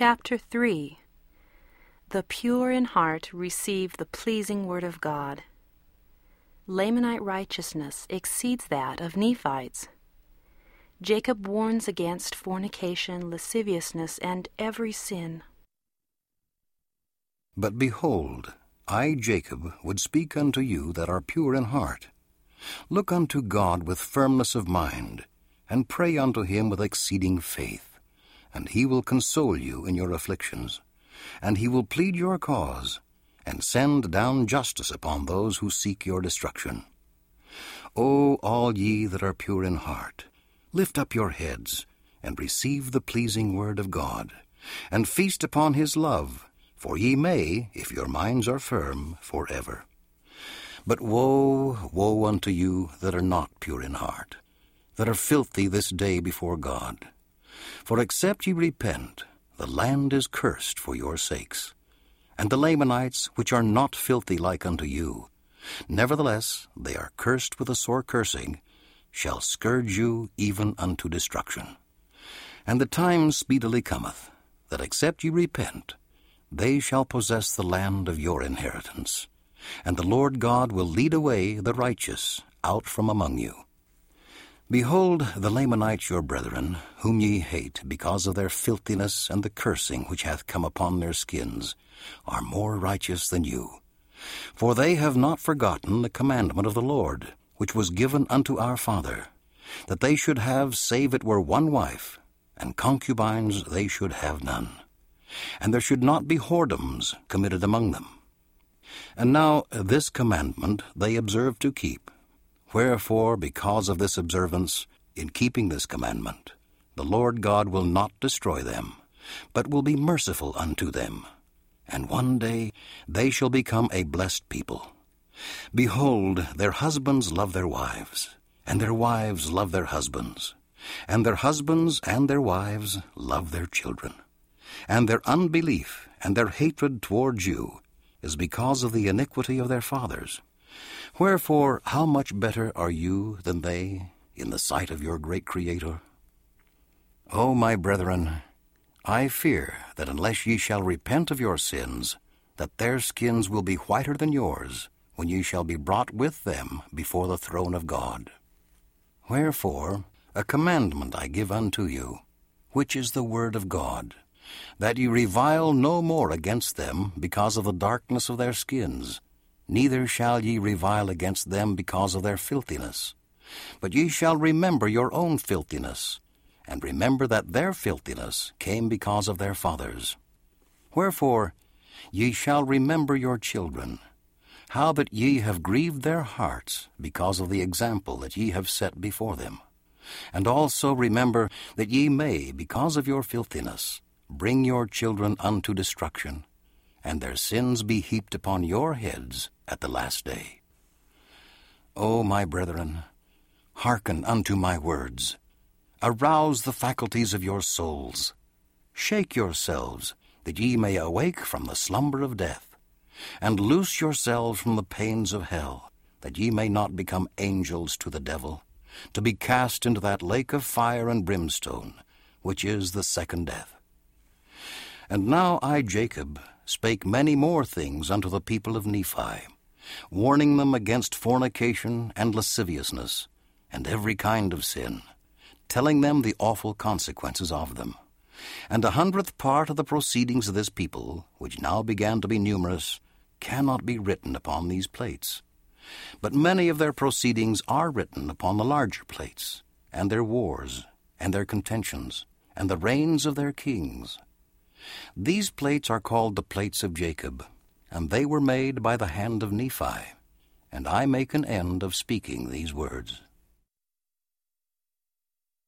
Chapter 3 The pure in heart receive the pleasing word of God. Lamanite righteousness exceeds that of Nephites. Jacob warns against fornication, lasciviousness, and every sin. But behold, I, Jacob, would speak unto you that are pure in heart. Look unto God with firmness of mind, and pray unto him with exceeding faith, and he will console you in your afflictions, and he will plead your cause, and send down justice upon those who seek your destruction. O all ye that are pure in heart, lift up your heads, and receive the pleasing word of God, and feast upon his love, for ye may, if your minds are firm, for ever. But woe, woe unto you that are not pure in heart, that are filthy this day before God. For except ye repent, the land is cursed for your sakes. And the Lamanites, which are not filthy like unto you, nevertheless they are cursed with a sore cursing, shall scourge you even unto destruction. And the time speedily cometh, that except ye repent, they shall possess the land of your inheritance. And the Lord God will lead away the righteous out from among you. Behold, the Lamanites your brethren, whom ye hate, because of their filthiness and the cursing which hath come upon their skins, are more righteous than you. For they have not forgotten the commandment of the Lord, which was given unto our father, that they should have, save it were one wife, and concubines they should have none. And there should not be whoredoms committed among them. And now this commandment they observe to keep. Wherefore, because of this observance, in keeping this commandment, the Lord God will not destroy them, but will be merciful unto them. And one day they shall become a blessed people Behold, their husbands love their wives, and their wives love their husbands, and their husbands and their wives love their children. And their unbelief and their hatred towards you is because of the iniquity of their fathers. Wherefore, how much better are you than they in the sight of your great Creator? O my brethren, I fear that unless ye shall repent of your sins, that their skins will be whiter than yours, when ye shall be brought with them before the throne of God. Wherefore, a commandment I give unto you, which is the word of God, that ye revile no more against them because of the darkness of their skins, neither shall ye revile against them because of their filthiness. But ye shall remember your own filthiness, and remember that their filthiness came because of their fathers. Wherefore, ye shall remember your children, how that ye have grieved their hearts because of the example that ye have set before them. And also remember that ye may, because of your filthiness, bring your children unto destruction, and their sins be heaped upon your heads at the last day. O my brethren, hearken unto my words. Arouse the faculties of your souls. Shake yourselves, that ye may awake from the slumber of death and loose yourselves from the pains of hell, that ye may not become angels to the devil, to be cast into that lake of fire and brimstone, which is the second death. And now I, Jacob, spake many more things unto the people of Nephi, warning them against fornication and lasciviousness, and every kind of sin, telling them the awful consequences of them. And a hundredth part of the proceedings of this people, which now began to be numerous, cannot be written upon these plates. But many of their proceedings are written upon the larger plates, and their wars, and their contentions, and the reigns of their kings. These plates are called the plates of Jacob, and they were made by the hand of Nephi. And I make an end of speaking these words.